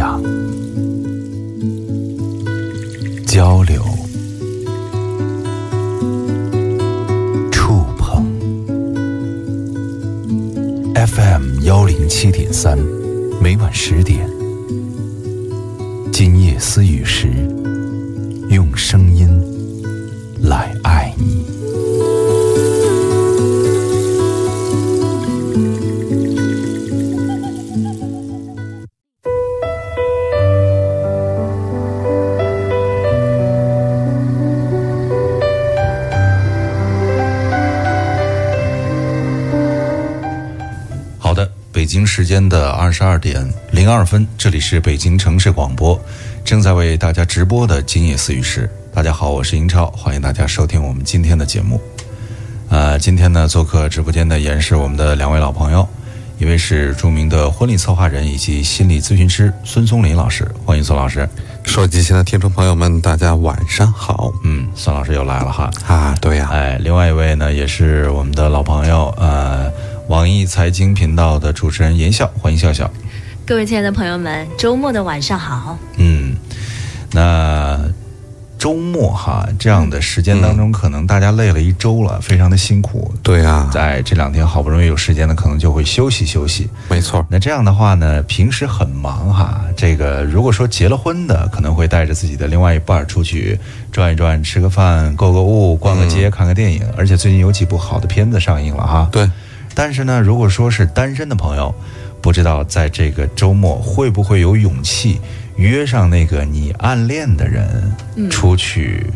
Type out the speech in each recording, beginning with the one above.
享、交流、触碰。FM 幺零七点三，每晚十点，今夜私语时，用声音时间的二十二点零二分，这里是北京城市广播，正在为大家直播的今夜思雨时。大家好，我是英超，欢迎大家收听我们今天的节目。呃，今天呢，做客直播间的也是我们的两位老朋友，一位是著名的婚礼策划人以及心理咨询师孙松林老师，欢迎孙老师。手机前的听众朋友们，大家晚上好嗯，孙老师又来了哈。啊！对呀、哎，另外一位呢，也是我们的老朋友，呃，网易财经频道的主持人严笑，欢迎笑笑。各位亲爱的朋友们，周末的晚上好。嗯，那周末哈这样的时间当中，可能大家累了一周了，非常的辛苦。对啊、在这两天好不容易有时间呢，可能就会休息休息。没错，那这样的话呢，平时很忙哈。这个如果说结了婚的，可能会带着自己的另外一半儿出去转一转，吃个饭，购个物，逛个街，看个电影。而且最近有几部好的片子上映了哈。对，但是呢，如果说是单身的朋友，不知道在这个周末会不会有勇气约上那个你暗恋的人出去？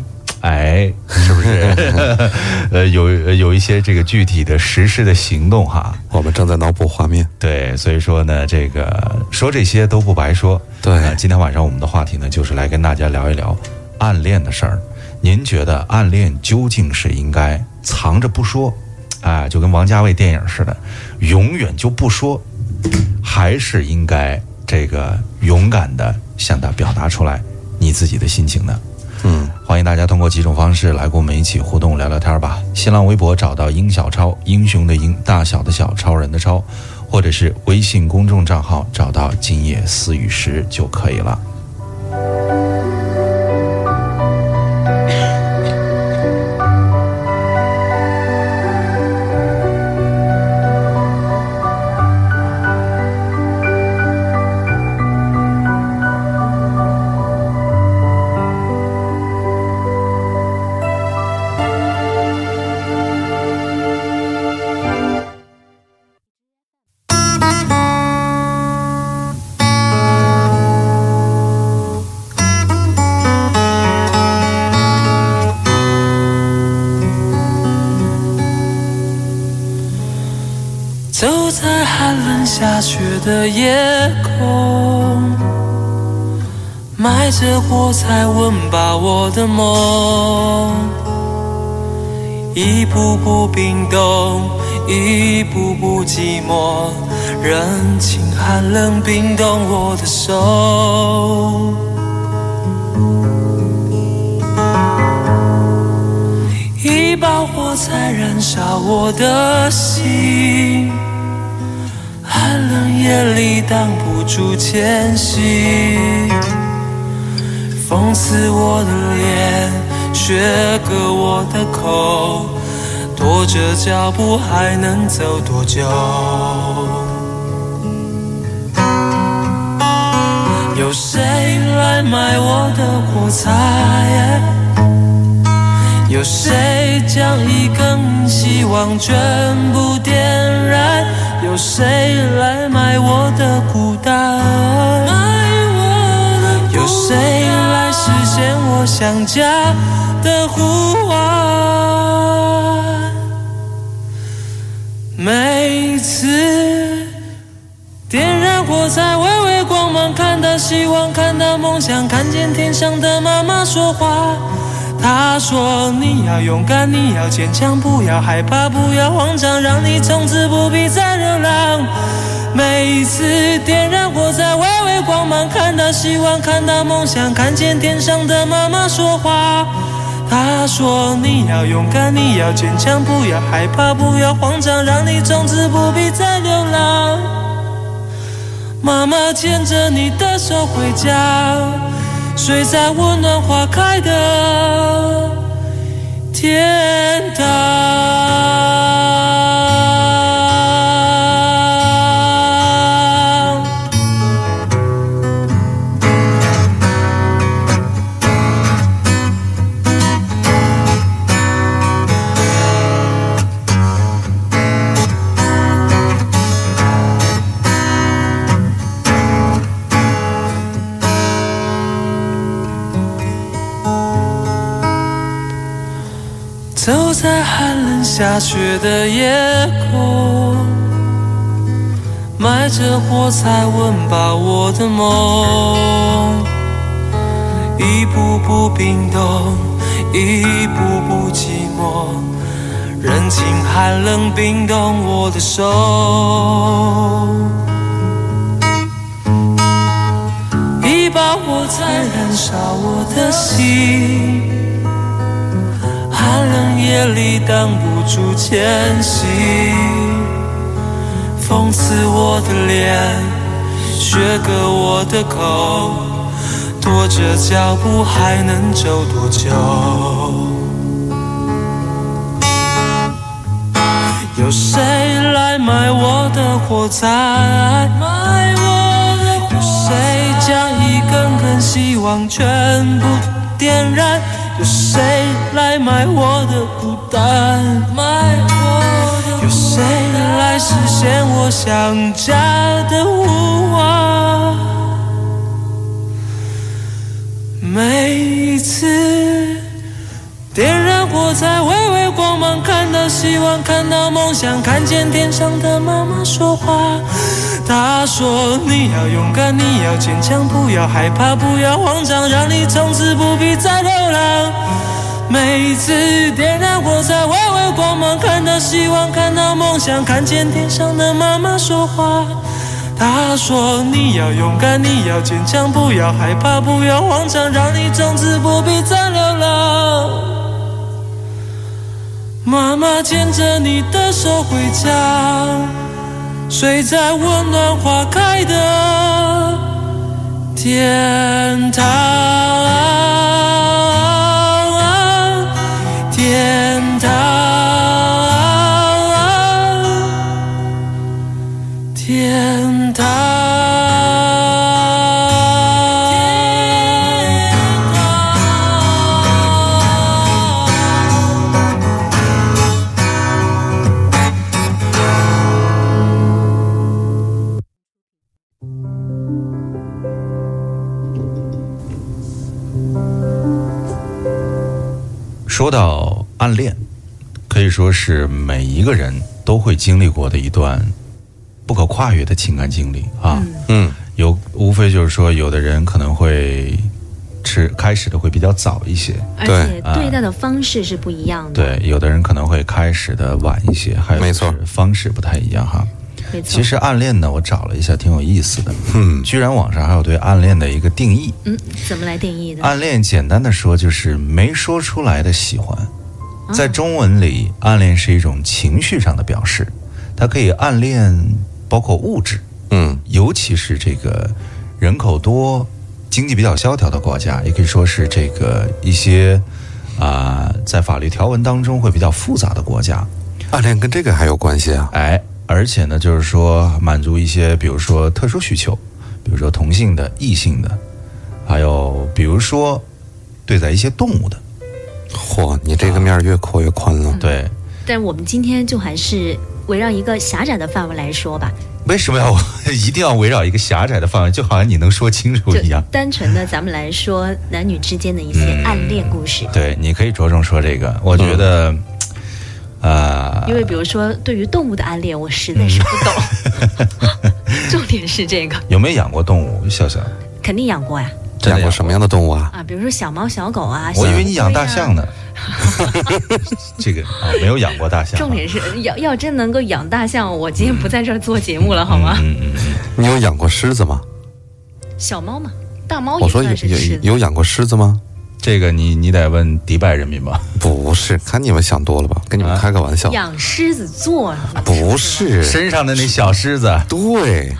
哎，是不是？呃，有有一些这个具体的实施的行动哈。我们正在脑补画面。对，所以说呢，这个说这些都不白说。对呃今天晚上我们的话题呢，就是来跟大家聊一聊暗恋的事儿。您觉得暗恋究竟是应该藏着不说，啊、就跟王家卫电影似的，永远就不说，还是应该这个勇敢的向他表达出来你自己的心情呢？嗯，欢迎大家通过几种方式来跟我们一起互动聊聊天吧。新浪微博找到英小超，英雄的英，大小的小，超人的超，或者是微信公众账号找到今夜思雨时就可以了。夜空，埋着火柴温饱我的梦，一步步冰冻，一步步寂寞，任情寒冷冰冻我的手。一把火柴燃烧我的心，寒冷夜里挡不住前行。风刺我的脸，雪割我的口，拖着脚步还能走多久？有谁来买我的火柴？有谁将一根希望全部点燃？有谁来买我的孤单？有谁来实现我想家的呼唤？每次点燃火柴，微微光芒，看到希望，看到梦想，看见天上的妈妈说话。她说：“你要勇敢，你要坚强，不要害怕，不要慌张，让你从此不必再流浪。”每一次点燃火柴，微微光芒，看到希望，看到梦想，看见天上的妈妈说话。她说：“你要勇敢，你要坚强，不要害怕，不要慌张，让你从此不必再流浪。”妈妈牵着你的手回家，睡在温暖花开的天堂。下雪的夜空，埋着火柴温饱我的梦，一步步冰冻，一步步寂寞，人情寒冷冰冻我的手。一把火在燃烧我的心，寒冷夜里挡不住前行。风刺我的脸，雪割我的口，拖着脚步还能走多久？有谁来买我的火柴？有谁将一根根希望全部点燃？有谁来买我的孤单？买我的有谁来实现我想家的呼唤？每一次。点燃火柴，微微光芒，看到希望，看到梦想，看见天上的妈妈说话。她说：“你要勇敢，你要坚强，不要害怕，不要慌张，让你从此不必再流浪。”每次点燃火柴，微微光芒，看到希望，看到梦想，看见天上的妈妈说话。她说：“你要勇敢，你要坚强，不要害怕，不要慌张，让你从此不必再流浪。”妈妈牵着你的手回家，睡在温暖花开的天堂，说到暗恋，可以说是每一个人都会经历过的一段不可跨越的情感经历啊。嗯，有无非就是说，有的人可能会是开始的会比较早一些，而对且对待的方式是不一样的。对，有的人可能会开始的晚一些，还有没错就是方式不太一样哈。没错。其实暗恋呢，我找了一下，挺有意思的。嗯，居然网上还有对暗恋的一个定义。嗯，怎么来定义的？暗恋简单的说就是没说出来的喜欢。在中文里，暗恋是一种情绪上的表示，它可以暗恋包括物质，嗯，尤其是这个人口多、经济比较萧条的国家，也可以说是这个一些啊、在法律条文当中会比较复杂的国家。暗恋跟这个还有关系啊？哎，而且呢，就是说满足一些，比如说特殊需求，比如说同性的、异性的，还有比如说对待一些动物的，嚯，你这个面儿越扩越宽了。对。但我们今天就还是围绕一个狭窄的范围来说吧，为什么要一定要围绕一个狭窄的范围？就好像你能说清楚一样。单纯的咱们来说男女之间的一些暗恋故事。对，你可以着重说这个。我觉得，啊、因为比如说对于动物的暗恋，我实在是不懂。重点是这个，有没有养过动物？笑笑，肯定养过呀养过什么样的动物啊？啊，比如说小猫、小狗啊。我以为你养大象呢。这个啊，没有养过大象啊。重点是要要真能够养大象，我今天不在这儿做节目了，好吗？嗯嗯嗯，你有养过狮子吗？小猫嘛，大猫我说有也算是吃的。有有养过狮子吗？这个你你得问迪拜人民吧？不是，看你们想多了吧？跟你们开个玩笑，养狮子座，不是。身上的那小狮子，对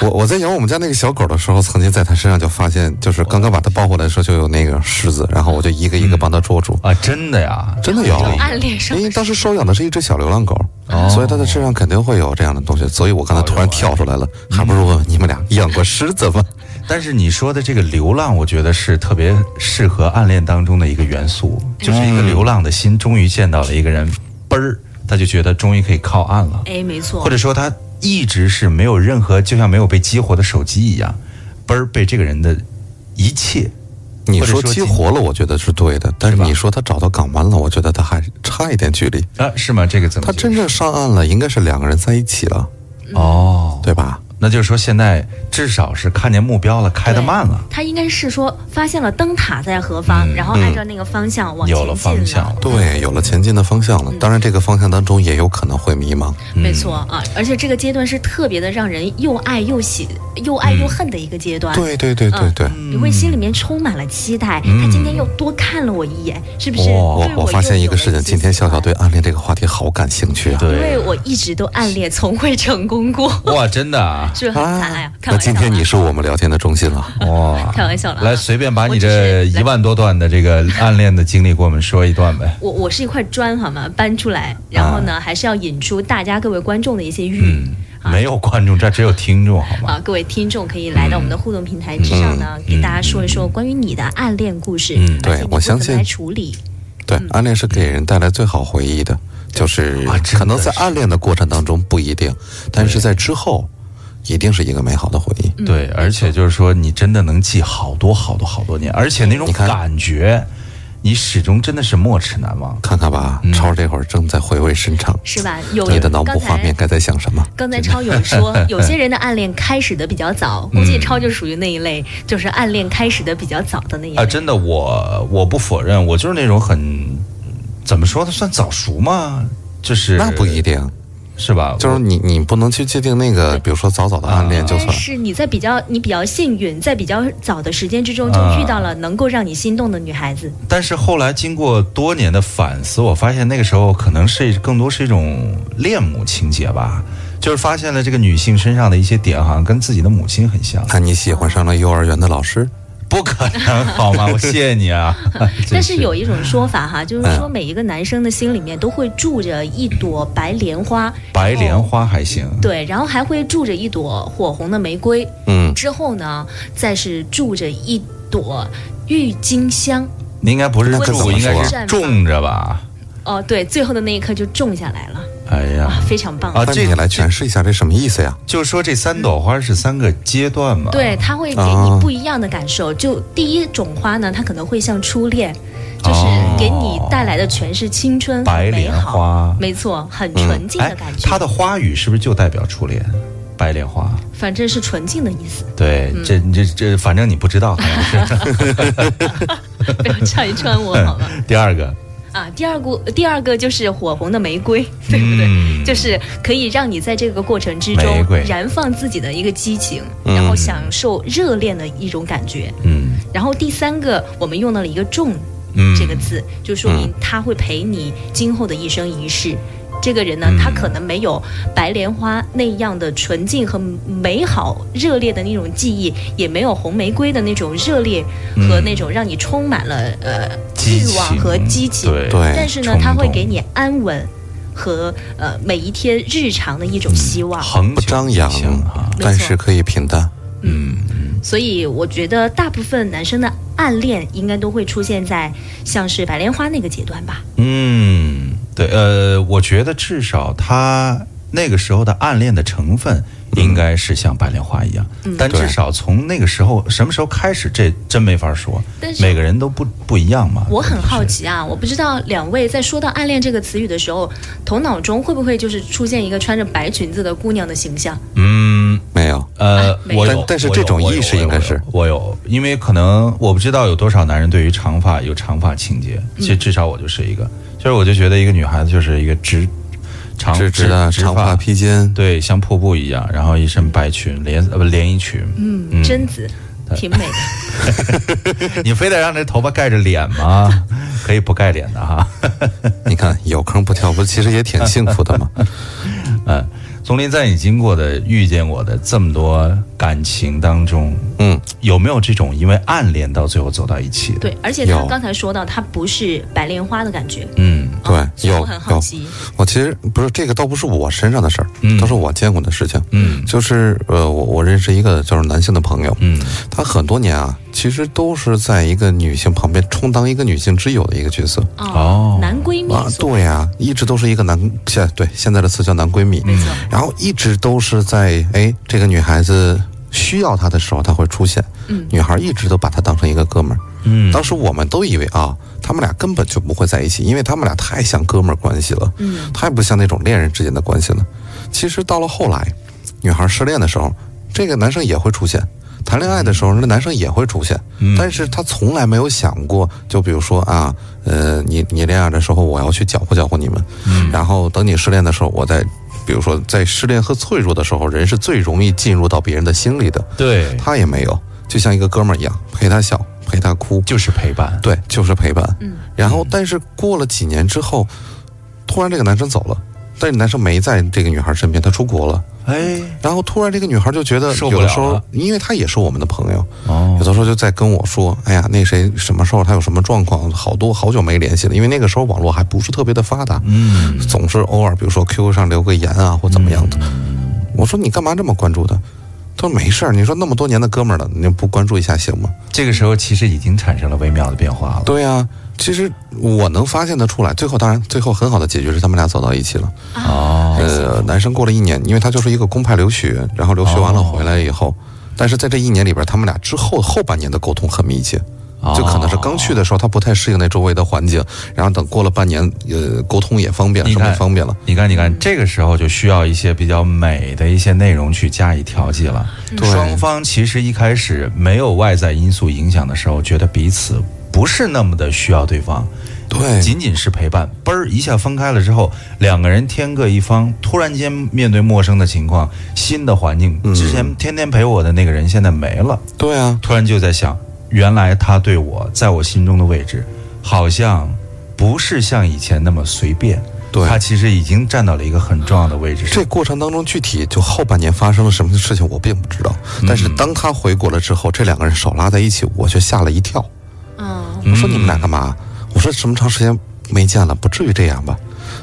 我我在养我们家那个小狗的时候，曾经在它身上就发现，就是刚刚把它抱回来的时候就有那个狮子，然后我就一个一个帮它捉住。啊，真的呀，真的有暗恋上因为当时收养的是一只小流浪狗，哦所以它的身上肯定会有这样的东西。所以我刚才突然跳出来了，还不如问问你们俩养过狮子吗？但是你说的这个流浪，我觉得是特别适合暗恋当中的一个元素，就是一个流浪的心终于见到了一个人，嘣儿，他就觉得终于可以靠岸了，哎，没错，或者说他一直是没有任何，就像没有被激活的手机一样，嘣儿被这个人的一切，你说激活了，我觉得是对的，但是你说他找到港湾了，我觉得他还差一点距离。啊，是吗？这个怎么？他真正上岸了，应该是两个人在一起了，哦，对吧？那就是说现在至少是看见目标了，开得慢了，他应该是说发现了灯塔在何方，嗯然后按照那个方向往前有了进方向了。对，有了前进的方向了。当然，这个方向当中也有可能会迷茫。没错啊，而且这个阶段是特别的让人又爱又喜、又爱又恨的一个阶段。对对对对嗯对，你会心里面充满了期待，他今天又多看了我一眼，是不是？哇对我我发现一个事情，今天笑笑笑对暗恋这个话题好感兴趣啊。因为我一直都暗恋，从未成功过，哇，真的啊，是不是很惨？哎呀，开那今天你是我们聊天的中心了。哇，开玩笑了来随便把你这一万多段的这个暗恋的经历给我们说一段呗。我我是一块砖好吗？搬出来，然后呢，还是要引出大家各位观众的一些欲。没有观众，这只有听众，好吗？啊，各位听众可以来到我们的互动平台之上呢，给大家说一说关于你的暗恋故事，嗯对我相信来处理。对，暗恋是给人带来最好回忆的，就是可能在暗恋的过程当中不一定，但是在之后一定是一个美好的回忆。对，而且就是说，你真的能记好多好多好多年，而且那种感觉，你始终真的是没齿难忘。看看吧，超这会儿正在回味深长，是吧？有你的脑补画面该在想什么？刚才超有说，有些人的暗恋开始的比较早，估计超就属于那一类，就是暗恋开始的比较早的那一啊，类。真的，我我不否认，我就是那种很怎么说呢，算早熟吗？就是那不一定，是吧？就是你你不能去界定那个，比如说早早的暗恋就算。但是你在比较你比较幸运，在比较早的时间之中就啊遇到了能够让你心动的女孩子。但是后来经过多年的反思，我发现那个时候可能是更多是一种恋母情节吧，就是发现了这个女性身上的一些点，好像跟自己的母亲很像。那你喜欢上了幼儿园的老师？不可能好吗？我谢谢你啊！但是有一种说法哈，就是说每一个男生的心里面都会住着一朵白莲花，白莲花还行，对，然后还会住着一朵火红的玫瑰，嗯，之后呢，再是住着一朵郁金香。你应该不是住，应该是种着吧？哦，对，最后的那一刻就种下来了，哎呀啊，，非常棒。啊这那你来诠释一下这什么意思呀？就是说这三朵花是三个阶段嘛？对，它会给你不一样的感受。就第一种花呢，它可能会像初恋，就是给你带来的全是青春、白莲好花没错，很纯净哎的感觉。它的花语是不是就代表初恋？白莲花，反正是纯净的意思，对，嗯这这这，反正你不知道，好像是。不要拆穿我好吗？第二个，啊，第二个第二个就是火红的玫瑰，对不对？嗯就是可以让你在这个过程之中燃放自己的一个激情，嗯然后享受热恋的一种感觉。嗯然后第三个，我们用到了一个“重”嗯，这个字，就说明他会陪你今后的一生一世。这个人呢，嗯他可能没有白莲花那样的纯净和美好、热烈的那种记忆，也没有红玫瑰的那种热烈和那种让你充满了呃欲望和激情。对对但是呢，他会给你安稳和呃每一天日常的一种希望。恒久不张扬啊，但是可以平淡。嗯，所以我觉得大部分男生的暗恋应该都会出现在像是白莲花那个阶段吧。嗯，对，呃，我觉得至少他那个时候的暗恋的成分应该是像白莲花一样，嗯。但至少从那个时候什么时候开始，这真没法说，但是每个人都不不一样嘛。我很好奇啊，我不知道两位在说到暗恋这个词语的时候，头脑中会不会就是出现一个穿着白裙子的姑娘的形象？嗯，没有，呃我有，但但是这种意识应该是。我有，我有因为可能我不知道有多少男人对于长发有长发情节，其实至少我就是一个，就是我就觉得一个女孩子就是一个直长直直的长发披肩，对，像瀑布一样，然后一身白裙连呃不连衣裙，嗯，嗯贞子，挺美的。你非得让这头发盖着脸吗？可以不盖脸的哈。你看有坑不跳，不其实也挺幸福的嘛。嗯，丛林在你经过的、遇见我的这么多感情当中，嗯，有没有这种因为暗恋到最后走到一起的？对，而且他刚才说到，他不是白莲花的感觉。嗯对，有有。我其实不是这个，倒不是我身上的事儿，嗯都是我见过的事情。嗯就是呃，我我认识一个就是男性的朋友，嗯他很多年啊，其实都是在一个女性旁边充当一个女性之友的一个角色哦男闺蜜啊。对呀、一直都是一个男现对现在的词叫男闺蜜，没错。然后一直都是在哎这个女孩子需要他的时候他会出现，嗯女孩一直都把他当成一个哥们儿。嗯当时我们都以为啊，他们俩根本就不会在一起，因为他们俩太像哥们儿关系了，嗯太不像那种恋人之间的关系了。其实到了后来，女孩失恋的时候，这个男生也会出现；谈恋爱的时候，那男生也会出现。嗯但是他从来没有想过，就比如说啊，呃，你你恋爱的时候，我要去搅和搅和你们，嗯然后等你失恋的时候，我再。比如说，在失恋和脆弱的时候，人是最容易进入到别人的心里的。对，他也没有，就像一个哥们儿一样，陪他笑，陪他哭，就是陪伴。对，就是陪伴。嗯，然后，但是过了几年之后，突然这个男生走了，但是男生没在这个女孩身边，他出国了。哎，然后突然这个女孩就觉得，有的时候了，因为她也是我们的朋友，哦有的时候就在跟我说，哎呀，那谁什么时候他有什么状况，好多好久没联系了，因为那个时候网络还不是特别的发达，嗯总是偶尔比如说 QQ 上留个言啊或怎么样的。我说你干嘛这么关注他？他说没事儿，你说那么多年的哥们儿了，你不关注一下行吗？这个时候其实已经产生了微妙的变化了。对呀、其实我能发现得出来，最后当然最后很好的解决是他们俩走到一起了。哦，呃，男生过了一年，因为他就是一个公派留学，然后留学完了哦回来以后，但是在这一年里边，他们俩之后后半年的沟通很密切。就可能是刚去的时候，他不太适应那周围的环境，然后等过了半年，呃，沟通也方便什么也方便了。你看，你看，这个时候就需要一些比较美的一些内容去加以调剂了。对双方其实一开始没有外在因素影响的时候，觉得彼此不是那么的需要对方，对，仅仅是陪伴。嘣儿一下分开了之后，两个人天各一方，突然间面对陌生的情况、新的环境，嗯之前天天陪我的那个人现在没了，对啊，突然就在想，原来他对我在我心中的位置，好像不是像以前那么随便。对他其实已经站到了一个很重要的位置上。这过程当中具体就后半年发生了什么事情我并不知道，但是当他回国了之后，这两个人手拉在一起，我却吓了一跳。嗯，我说你们俩干嘛？我说这么长时间没见了，不至于这样吧？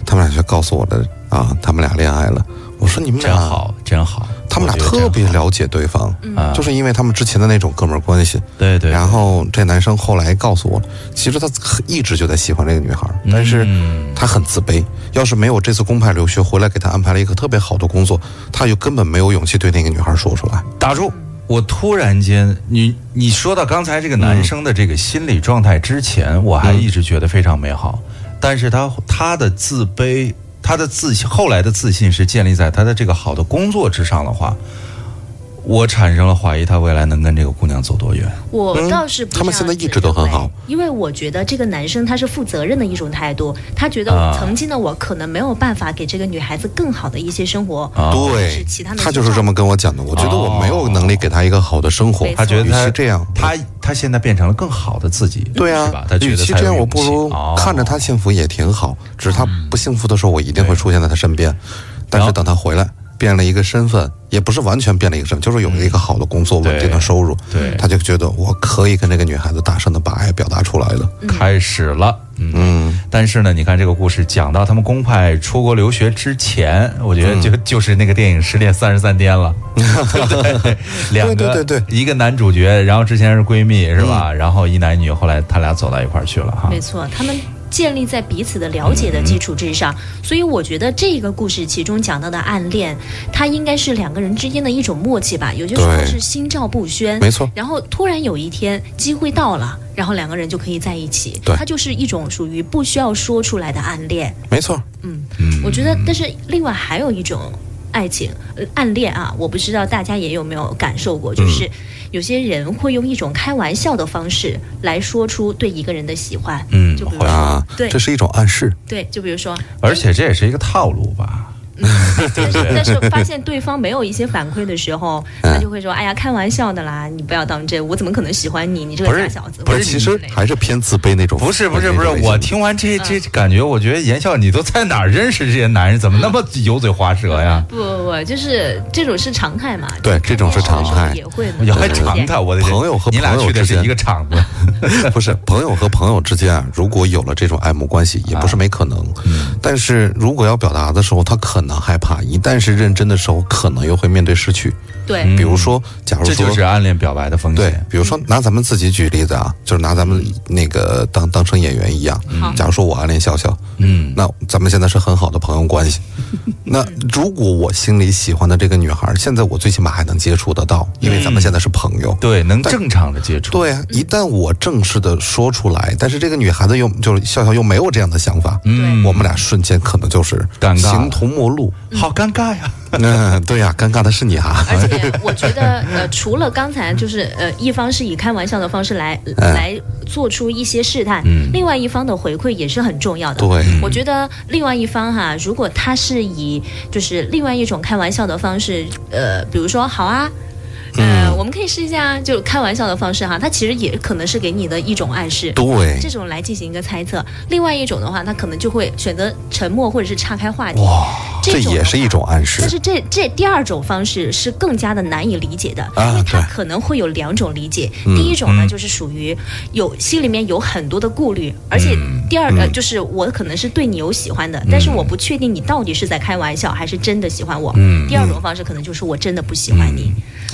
他们俩就告诉我的啊，他们俩恋爱了。我说你们俩，真好，真好。他们俩特别了解对方，啊，就是因为他们之前的那种哥们儿关系。对对。然后这男生后来告诉我，其实他一直就在喜欢这个女孩，但是嗯他很自卑。要是没有这次公派留学回来给他安排了一个特别好的工作，他就根本没有勇气对那个女孩说出来。打住！我突然间，你你说到刚才这个男生的这个心理状态之前，我还一直觉得非常美好，但是他他的自卑，他的自信，后来的自信是建立在他的这个好的工作之上的话，我产生了怀疑，他未来能跟这个姑娘走多远？我倒是不他们这样子现在一直都很好，因为我觉得这个男生他是负责任的一种态度，他觉得啊曾经的我可能没有办法给这个女孩子更好的一些生活，啊对是其他，的他就是这么跟我讲的。我觉得我没有能力给他一个好的生活他觉得他其这样，他他现在变成了更好的自己，对啊是吧？他，觉得与其这样，我不如哦看着他幸福也挺好。只是他不幸福的时候，我一定会出现在他身边。但是等他回来，变了一个身份，也不是完全变了一个身份，就是有了一个好的工作、对稳定的收入，对他就觉得我可以跟这个女孩子大声的把爱表达出来了。开始了，嗯。嗯，但是呢，你看这个故事讲到他们公派出国留学之前，我觉得就、就是那个电影《失恋三十三天》了，对对？两个对对对一个男主角，然后之前是闺蜜是吧？然后一男一女，后来他俩走到一块儿去了哈。没错，他们建立在彼此的了解的基础之上，所以我觉得这个故事其中讲到的暗恋，它应该是两个人之间的一种默契吧，有些时候是心照不宣，没错。然后突然有一天机会到了，然后两个人就可以在一起，对。它就是一种属于不需要说出来的暗恋。没错，嗯，嗯我觉得，但是另外还有一种爱情、呃暗恋啊，我不知道大家也有没有感受过，嗯就是有些人会用一种开玩笑的方式来说出对一个人的喜欢，嗯就比如说，啊，对这是一种暗示。对，就比如说，而且这也是一个套路吧。但是 但是发现对方没有一些反馈的时候，嗯他就会说：“哎呀，开玩笑的啦，你不要当真，我怎么可能喜欢你？你这个傻小子。”不是其实还是偏自卑那种。不是不是不是，我听完这这感觉，我觉得言笑你都在哪儿认识这些男人？怎么那么油嘴滑舌呀？不不不，就是这种是常态嘛。对这种是常态也会也还常态，我的朋友和你俩朋友之间去的是一个场子，不是朋友和朋友之间啊，如果有了这种爱慕关系，也不是没可能。但是如果要表达的时候，他可能害怕；一旦是认真的时候，可能又会面对失去。对，比如说，假如说这就是暗恋表白的风险对。，比如说拿咱们自己举例子啊，就是拿咱们那个当当成演员一样。假如说我暗恋笑笑，嗯，那咱们现在是很好的朋友关系。那如果我心里喜欢的这个女孩，现在我最起码还能接触得到，因为咱们现在是朋友。对，能正常的接触。对啊，一旦我正式的说出来，但是这个女孩子又就是笑笑又没有这样的想法，嗯我们俩瞬间可能就是尴尬形同陌路。好尴尬呀！嗯，对呀、尴尬的是你哈、而且我觉得，呃，除了刚才就是呃，一方是以开玩笑的方式来哎来做出一些试探，嗯另外一方的回馈也是很重要的。对我觉得另外一方哈，如果他是以就是另外一种开玩笑的方式，呃，比如说好啊。呃，我们可以试一下，就开玩笑的方式哈，他其实也可能是给你的一种暗示，对这种来进行一个猜测。另外一种的话，他可能就会选择沉默或者是岔开话题。哇，这种也是一种暗示但。是这这第二种方式是更加的难以理解的，啊因为它可能会有两种理解。第一种呢，就是属于有心里面有很多的顾虑，而且第二呃，就是我可能是对你有喜欢的，但是我不确定你到底是在开玩笑还是真的喜欢我。第二种方式可能就是我真的不喜欢你，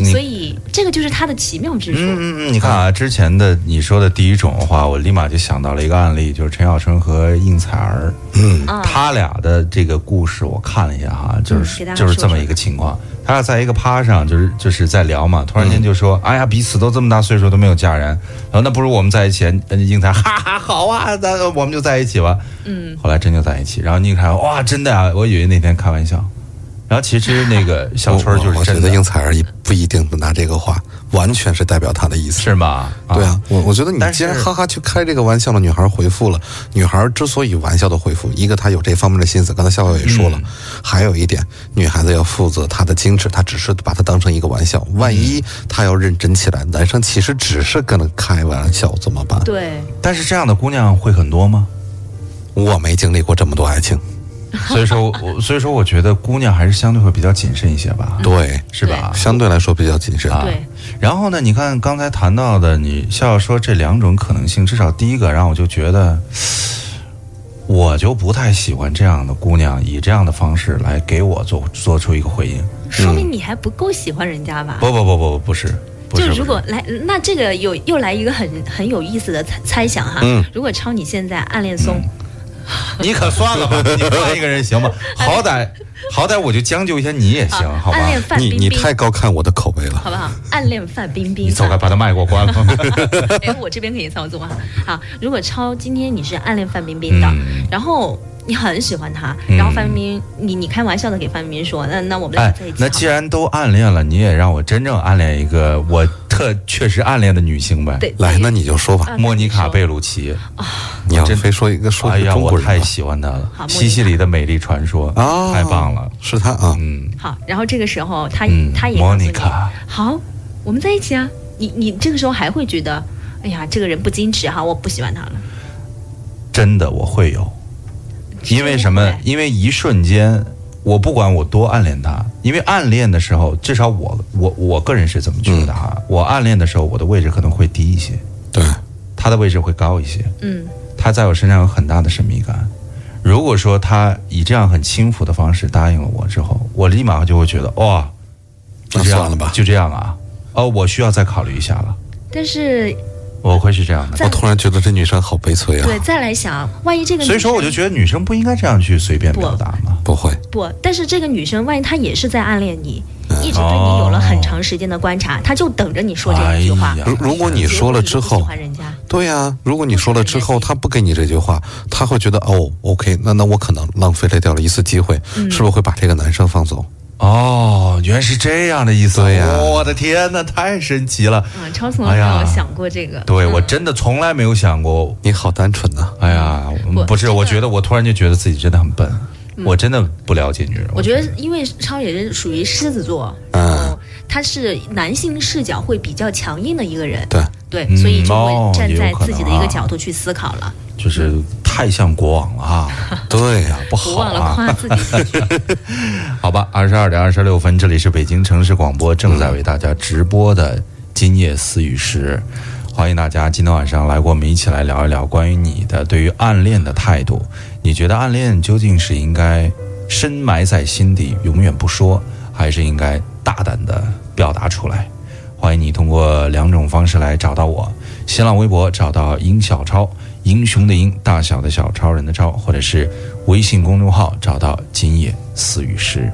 所以这个就是它的奇妙之处。嗯嗯嗯，你看啊，之前的你说的第一种的话，我立马就想到了一个案例，就是陈小春和应采儿，嗯，他俩的这个故事我看了一下哈，就是、就是这么一个情况。他俩在一个趴上，就是就是在聊嘛，突然间就说：“哎呀，彼此都这么大岁数都没有嫁人，然后那不如我们在一起。”嗯，应采儿哈哈好啊，那我们就在一起吧。嗯，后来真就在一起，然后宁凯哇，真的啊、我以为那天开玩笑，然后其实那个小春儿就我我觉得应采儿也不一定拿这个话，完全是代表他的意思。是吗？对啊，我我觉得你既然哈哈去开这个玩笑了，女孩回复了。女孩之所以玩笑的回复，一个她有这方面的心思，刚才笑笑也说了，还有一点，女孩子要负责她的矜持，她只是把它当成一个玩笑，万一她要认真起来，男生其实只是跟她开玩笑，怎么办？对，但是这样的姑娘会很多吗？我没经历过这么多爱情，所以说，我所以说，我觉得姑娘还是相对会比较谨慎一些吧，对，是吧？相对来说比较谨慎。啊对。然后呢，你看刚才谈到的，你笑笑说这两种可能性，至少第一个让我就觉得，我就不太喜欢这样的姑娘以这样的方式来给我做做出一个回应。说明你还不够喜欢人家吧？不不不不不是，就是如果来，那这个有又来一个很很有意思的猜猜想哈。嗯如果超你现在暗恋松，你可算了吧，你换一个人行吗？好歹好歹我就将就一下你也行，好吧？暗恋范你你太高看我的口味了。好不好？暗恋范冰冰，你走开，把他麦给我关了。哎，我这边可以操作啊。好，如果超今天你是暗恋范冰冰的，嗯然后你很喜欢她，嗯然后范冰冰，你你开玩笑的给范冰冰说，那那我们俩哎在一起，那既然都暗恋了，你也让我真正暗恋一个我特确实暗恋的女性呗。对来，那你就说吧，啊莫妮卡贝鲁，鲁奇，你要真非说一个说哎呀，一个中我太国人吧。喜欢她了。西西里的美丽传说啊，太棒了。是她啊，嗯，好，然后这个时候他嗯他也莫妮卡，好，我们在一起啊。你你这个时候还会觉得，哎呀，这个人不矜持哈，我不喜欢他了。真的我会有，因为什么？因为一瞬间，我不管我多暗恋他，因为暗恋的时候，至少我我我个人是怎么觉得哈？我暗恋的时候，我的位置可能会低一些，对，他的位置会高一些。嗯，他在我身上有很大的神秘感。如果说他以这样很轻浮的方式答应了我之后，我立马就会觉得哇，就这样那算了吧就这样啊，哦，我需要再考虑一下了，但是我会是这样的。我突然觉得这女生好悲催啊。对，再来想，万一这个女所以说，我就觉得女生不应该这样去随便表达嘛。不会，不，但是这个女生万一她也是在暗恋你，嗯一直对你有了很长时间的观察，她就等着你说这一句话哎。呀如如果你说了之后，欢人家，对呀、如果你说了之后，他不给你这句话，他会觉得哦，OK，那那我可能浪费了掉了一次机会，嗯是不是会把这个男生放走？哦，原来是这样的意思。对呀我的天哪，太神奇了。嗯，超从来没有想过这个。对我嗯真的从来没有想过。你好单纯呐、哎呀，不不是，我觉得我突然就觉得自己真的很笨。我真的不了解女人。我觉得，因为超也是属于狮子座，嗯然后他是男性视角会比较强硬的一个人，对，对，嗯所以就哦会站在自己的一个角度去思考了，就是太像国王了啊，对呀、不好啊。好吧，二十二点二十六分，这里是北京城市广播正在为大家直播的今夜思雨时，欢迎大家今天晚上来跟我们一起来聊一聊关于你的对于暗恋的态度。你觉得暗恋究竟是应该深埋在心底，永远不说，还是应该大胆的表达出来？欢迎你通过两种方式来找到我：新浪微博找到殷小超，英雄的英，大小的小，超人的超，或者是微信公众号找到今夜私语时。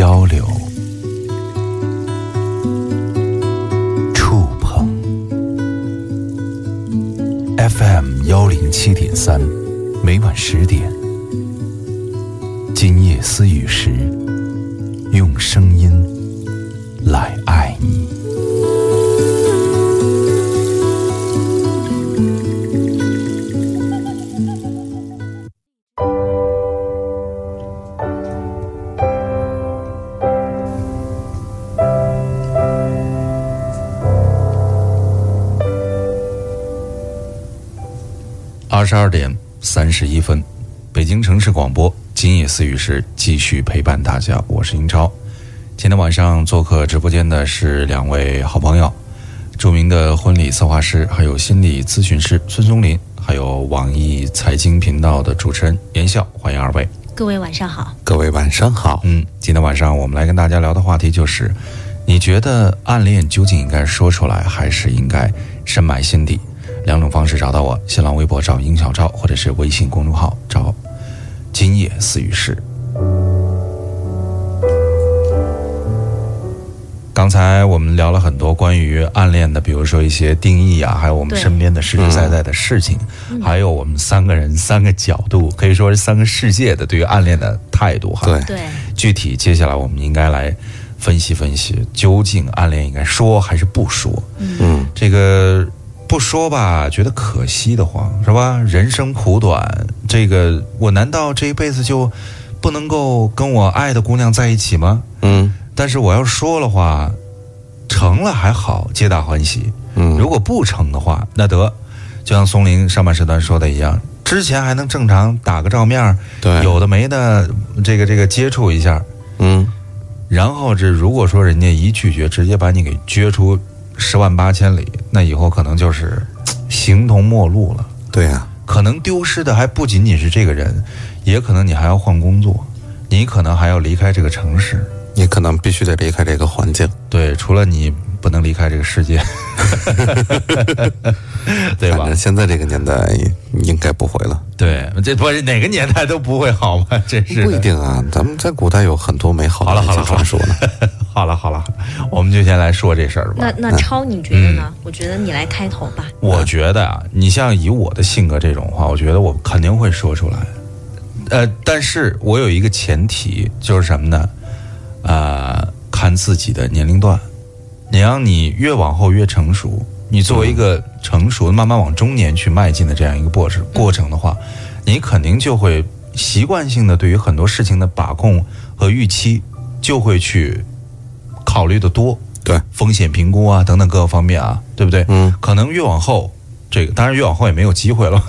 交流、触碰。FM 幺零七点三，每晚十点，今夜思雨时，十二点三十一分，北京城市广播今夜思雨时继续陪伴大家，我是英超。今天晚上做客直播间的是两位好朋友，著名的婚礼策划师，还有心理咨询师孙松林，还有网易财经频道的主持人严笑，欢迎二位。各位晚上好，各位晚上好。嗯，今天晚上我们来跟大家聊的话题就是，你觉得暗恋究竟应该说出来，还是应该深埋心底？两种方式找到我：新浪微博找殷小昭，或者是微信公众号找今夜思雨时。刚才我们聊了很多关于暗恋的，比如说一些定义啊，还有我们身边的实实在在的事情，还有我们三个人三个角度，可以说是三个世界的对于暗恋的态度哈。对对，具体接下来我们应该来分析分析，究竟暗恋应该说还是不说？嗯，这个不说吧，觉得可惜的慌，是吧？人生苦短，这个我难道这一辈子就不能够跟我爱的姑娘在一起吗？嗯但是我要说的话，成了还好，皆大欢喜。嗯，如果不成的话，那得，就像松林上半时段说的一样，之前还能正常打个照面儿，对，有的没的，这个这个接触一下，嗯然后这如果说人家一拒绝，直接把你给撅出十万八千里，那以后可能就是形同陌路了。对呀、可能丢失的还不仅仅是这个人，也可能你还要换工作，你可能还要离开这个城市。你可能必须得离开这个环境，对，除了你不能离开这个世界，对吧反正？现在这个年代应该不会了。对，这不是哪个年代都不会好吗？真是不一。定啊，咱们在古代有很多美好好了好了情传说呢。好了好了，我们就先来说这事儿吧那。那超，你觉得呢？我觉得你来开头吧。我觉得啊，你像以我的性格这种话，我觉得我肯定会说出来。呃，但是我有一个前提，就是什么呢？呃，看自己的年龄段。你让你越往后越成熟，你作为一个成熟、慢慢往中年去迈进的这样一个过程过程的话，你肯定就会习惯性的对于很多事情的把控和预期，就会去考虑的多。对，风险评估啊等等各个方面啊，对不对？嗯，可能越往后，这个当然越往后也没有机会了，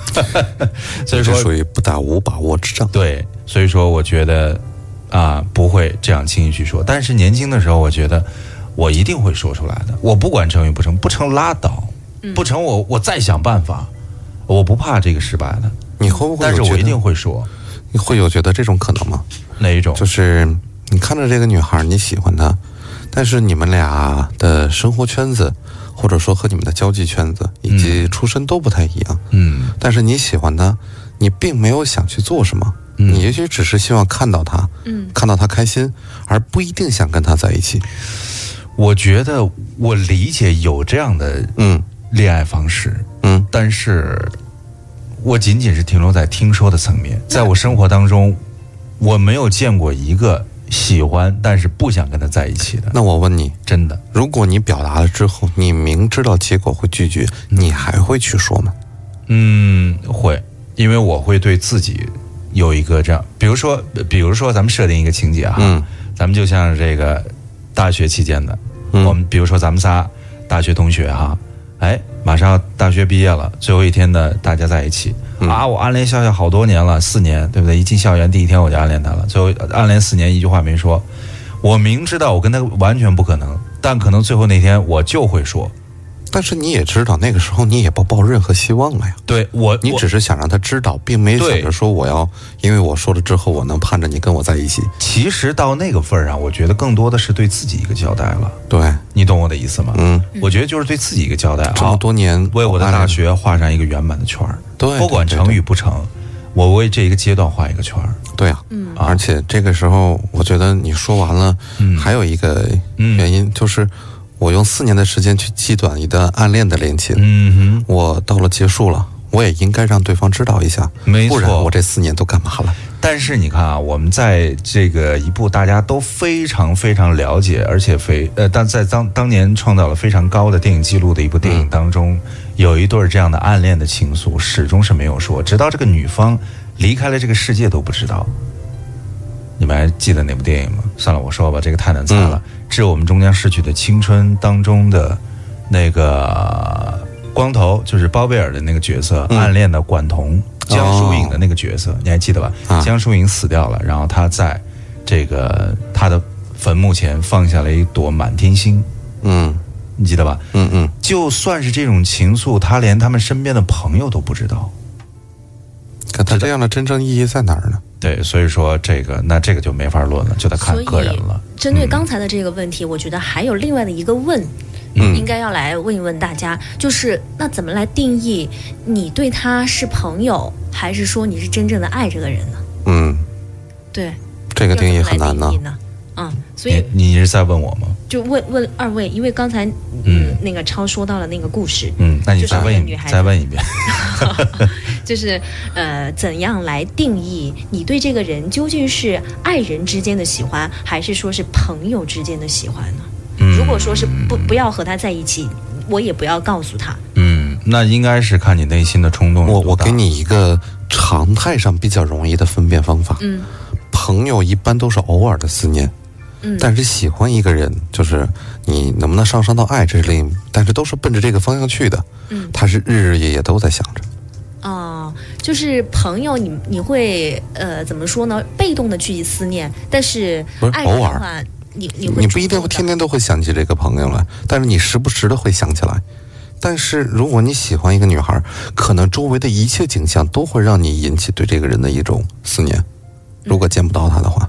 所以说这属于不打无把握之仗。对，所以说我觉得啊不会这样轻易去说，但是年轻的时候，我觉得我一定会说出来的，我不管成与不成，不成拉倒，不成我我再想办法，我不怕这个失败的，你会不会？但是我一定会说。你会有觉得这种可能吗？哪一种，就是你看着这个女孩，你喜欢她，但是你们俩的生活圈子，或者说和你们的交际圈子以及出身都不太一样。嗯。但是你喜欢她，你并没有想去做什么，嗯。你也许只是希望看到她，嗯。看到她开心，而不一定想跟她在一起。我觉得我理解有这样的嗯。恋爱方式，嗯。但是我仅仅是停留在听说的层面，在我生活当中，我没有见过一个喜欢但是不想跟他在一起的，那我问你，真的。如果你表达了之后，你明知道结果会拒绝，你还会去说吗？嗯，会，因为我会对自己有一个这样，比如说，比如说咱们设定一个情节哈，嗯。咱们就像这个大学期间的，嗯。我们比如说咱们仨大学同学哈，哎，马上要大学毕业了，最后一天呢，大家在一起、嗯。啊，我暗恋笑笑好多年了，四年，对不对？一进校园第一天我就暗恋他了，最后暗恋四年一句话没说，我明知道我跟他完全不可能，但可能最后那天我就会说，但是你也知道，那个时候你也不抱任何希望了呀。对我，你只是想让他知道，并没想着说我要，因为我说了之后，我能盼着你跟我在一起。其实到那个份儿上，我觉得更多的是对自己一个交代了，对，你懂我的意思吗？嗯，我觉得就是对自己一个交代。这么好多年为我的大学画上一个圆满的圈儿，对不管成与不成，我为这一个阶段画一个圈儿。对呀、嗯啊而且这个时候，我觉得你说完了，嗯还有一个嗯原因、就是，我用四年的时间去积短一段暗恋的恋情，嗯哼我到了结束了，我也应该让对方知道一下，没错不然我这四年都干嘛了？但是你看啊，我们在这个一部大家都非常非常了解，而且非呃，但在当当年创造了非常高的电影记录的一部电影当中，有一对儿这样的暗恋的情愫，始终是没有说，直到这个女方离开了这个世界都不知道。你们还记得那部电影吗？算了，我说吧，这个太难猜了。致我们终将逝去的青春当中的那个光头，就是包贝尔的那个角色，嗯暗恋的管彤江疏影的那个角色，你还记得吧？啊江疏影死掉了，然后他在这个他的坟墓前放下了一朵满天星，嗯你记得吧？嗯嗯，就算是这种情愫，他连他们身边的朋友都不知道。可他这样的真正意义在哪儿呢？对，所以说这个那这个就没法论了，就得看个人了。针对刚才的这个问题，我觉得还有另外的一个问，嗯应该要来问一问大家，就是那怎么来定义你对他是朋友，还是说你是真正的爱这个人呢？嗯，对，这个定义很难呢？嗯，所以你你是在问我吗？就问问二位，因为刚才嗯那个超说到了那个故事，嗯，那你就是再问再问一遍。就是呃，怎样来定义你对这个人究竟是爱人之间的喜欢，还是说是朋友之间的喜欢呢？嗯如果说是不不要和他在一起，我也不要告诉他。嗯，那应该是看你内心的冲动我我给你一个常态上比较容易的分辨方法。嗯朋友一般都是偶尔的思念，嗯，但是喜欢一个人，就是你能不能上升到爱，这是另，但是都是奔着这个方向去的。嗯他是日日夜夜都在想着。哦，就是朋友你，你会呃怎么说呢？被动的去思念，但是不是爱人偶尔的话，你你不一定会天天都会想起这个朋友来，但是你时不时的会想起来。但是如果你喜欢一个女孩，可能周围的一切景象都会让你引起对这个人的一种思念。如果见不到她的话，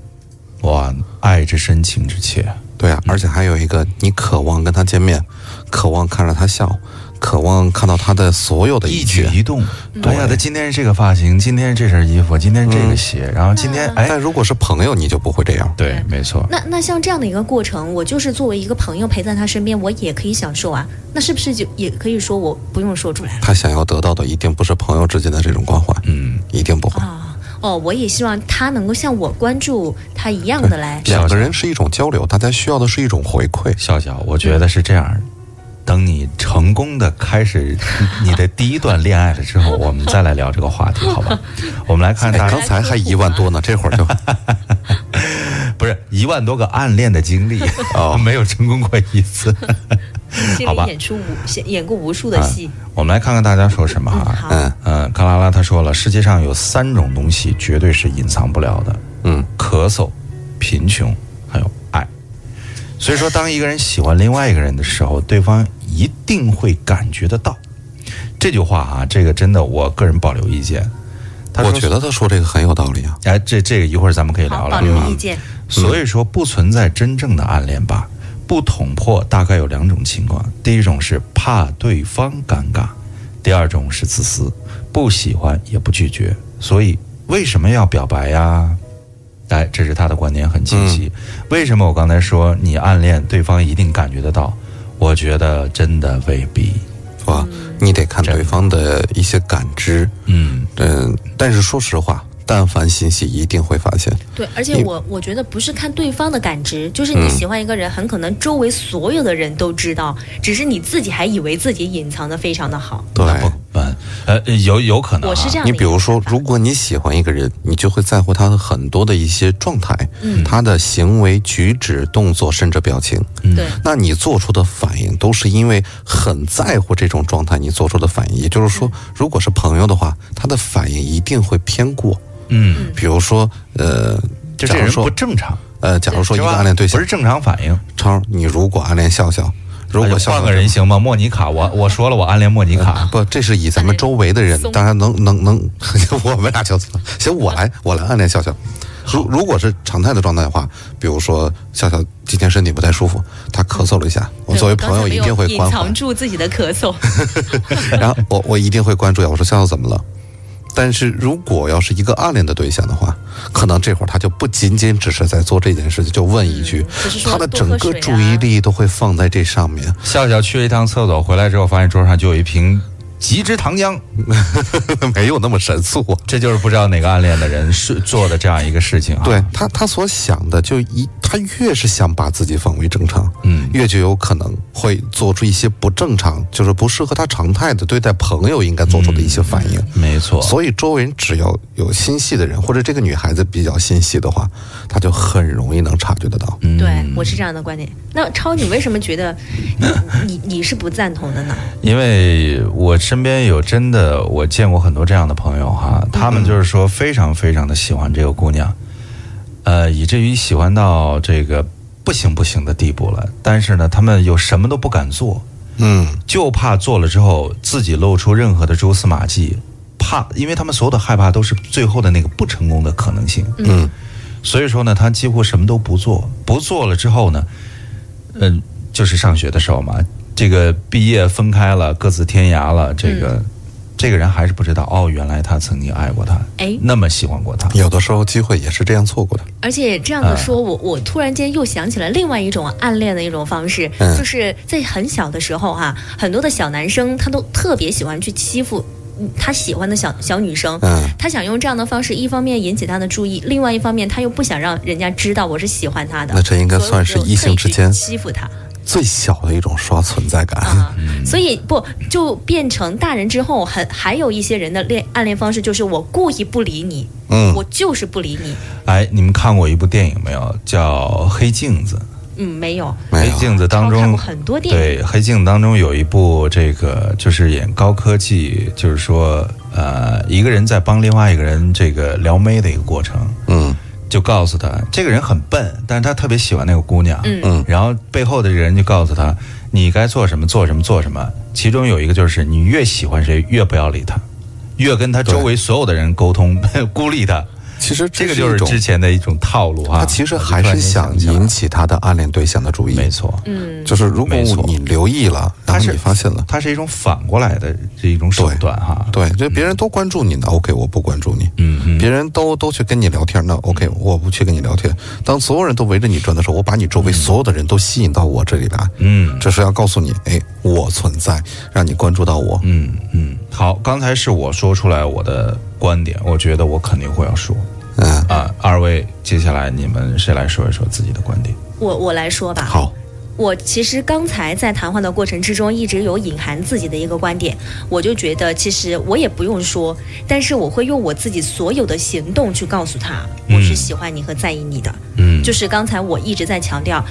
哇，爱之深，情之切。对啊，而且还有一个，你渴望跟他见面，渴望看着他笑，渴望看到他的所有的一一。举一动，对呀，他今天是这个发型，今天是这身衣服，今天是这个鞋，然后今天哎，但如果是朋友，你就不会这样。对，没错，那那像这样的一个过程，我就是作为一个朋友陪在他身边，我也可以享受啊。那是不是就也可以说我不用说出来了他想要得到的一定不是朋友之间的这种关怀，嗯，一定不会。啊？哦，我也希望他能够像我关注他一样的来。两个人是一种交流，大家需要的是一种回馈。笑笑，我觉得是这样。等你成功的开始你的第一段恋爱了之后，我们再来聊这个话题，好吧？我们来看哎，大家刚才还一万多呢，这会儿就 不是一万多个暗恋的经历，哦，没有成功过一次。心好吧里演出无演演过无数的戏。我们来看看大家说什么哈。嗯嗯，克拉拉他说了，世界上有三种东西绝对是隐藏不了的，嗯，咳嗽、贫穷，还有爱。所以说，当一个人喜欢另外一个人的时候，对方一定会感觉得到。这句话啊，这个真的，我个人保留意见。他说我觉得他说这个很有道理啊。哎，这这个一会儿咱们可以聊好，聊。保留啊意见。所以说，不存在真正的暗恋吧？不捅破大概有两种情况：第一种是怕对方尴尬，第二种是自私，不喜欢也不拒绝。所以为什么要表白呀？哎，这是他的观点很清晰。为什么我刚才说你暗恋对方一定感觉得到？我觉得真的未必。是吧？你得看对方的一些感知，嗯，嗯，但是说实话，但凡心细，一定会发现。对，而且我我觉得不是看对方的感知，就是你喜欢一个人，很可能周围所有的人都知道，只是你自己还以为自己隐藏的非常的好。对，嗯，呃，有有可能、啊。我是这样你比如说如果你喜欢一个人，你就会在乎他的很多的一些状态，嗯他的行为举止、动作，甚至表情。对那你做出的反应都是因为很在乎这种状态，你做出的反应。也就是说，如果是朋友的话，他的反应一定会偏过。嗯，比如说，呃，就这人假如说不正常，呃，假如说一个暗恋对象不是，正常反应。超，你如果暗恋笑笑，如哎果笑笑换个人行吗？莫妮卡，我我说了，我暗恋莫妮卡。不，这是以咱们周围的人，当然能能能，我们俩就行，我来我来暗恋笑笑。如如果是常态的状态的话，比如说笑笑今天身体不太舒服，他咳嗽了一下，我作为朋友一定会关怀隐藏，住自己的咳嗽。然后我我一定会关注呀。我说笑笑怎么了？但是如果要是一个暗恋的对象的话，可能这会儿他就不仅仅只是在做这件事情，就问一句，他的整个注意力都会放在这上面。笑笑去了一趟厕所，回来之后发现桌上就有一瓶极之糖浆，没有那么神速啊。这就是不知道哪个暗恋的人是做的这样一个事情啊。对他，他所想的就一，他越是想把自己放为正常，嗯越就有可能会做出一些不正常，就是不适合他常态的对待朋友应该做出的一些反应。没错。所以周围人只要有心细的人，或者这个女孩子比较心细的话，她就很容易能察觉得到。嗯对，我是这样的观点。那超，你为什么觉得你你你是不赞同的呢？因为我身边有真的，我见过很多这样的朋友哈，他们就是说非常非常的喜欢这个姑娘，呃，以至于喜欢到这个不行不行的地步了。但是呢，他们又什么都不敢做，嗯，就怕做了之后自己露出任何的蛛丝马迹，怕，因为他们所有的害怕都是最后的那个不成功的可能性。嗯，所以说呢，他几乎什么都不做，不做了之后呢，嗯、就是上学的时候嘛，这个毕业分开了，各自天涯了，这个、这个人还是不知道哦，原来他曾经爱过他，哎那么喜欢过他。有的时候机会也是这样错过的。而且这样的说，我我突然间又想起了另外一种暗恋的一种方式，嗯就是在很小的时候哈、很多的小男生他都特别喜欢去欺负。他喜欢的小小女生，嗯他想用这样的方式，一方面引起他的注意，另外一方面他又不想让人家知道我是喜欢他的。那这应该算是异性之间欺负他。最小的一种刷存在感。啊，所以不就变成大人之后，很还有一些人的恋暗恋方式，就是我故意不理你，嗯我就是不理你，哎，你们看过一部电影没有？叫《黑镜子》。嗯，没有，黑镜子当中很多电影对，黑镜当中有一部这个就是演高科技，就是说呃，一个人在帮另外一个人这个撩妹的一个过程，嗯就告诉他这个人很笨，但是他特别喜欢那个姑娘，嗯。嗯。然后背后的人就告诉他你该做什么做什么做什么，其中有一个就是你越喜欢谁越不要理他，越跟他周围所有的人沟通，孤立他，其实这个就是之前的一种套路啊。他其实还是想引起他的暗恋对象的注意。没错，嗯，就是如果你留意了，然后他是你发现了，它是一种反过来的这一种手段哈。对，就别人都关注你呢，OK，我不关注你。嗯嗯别人都都去跟你聊天，那 OK，我不去跟你聊天。当所有人都围着你转的时候，我把你周围所有的人都吸引到我这里来，嗯这是要告诉你，哎，我存在，让你关注到我。嗯嗯，好，刚才是我说出来我的观点，我觉得我肯定会要说嗯，啊。二位，接下来你们谁来说一说自己的观点？我我来说吧，好，我其实刚才在谈话的过程之中，一直有隐含自己的一个观点，我就觉得其实我也不用说，但是我会用我自己所有的行动去告诉他，我是喜欢你和在意你的。嗯就是刚才我一直在强调，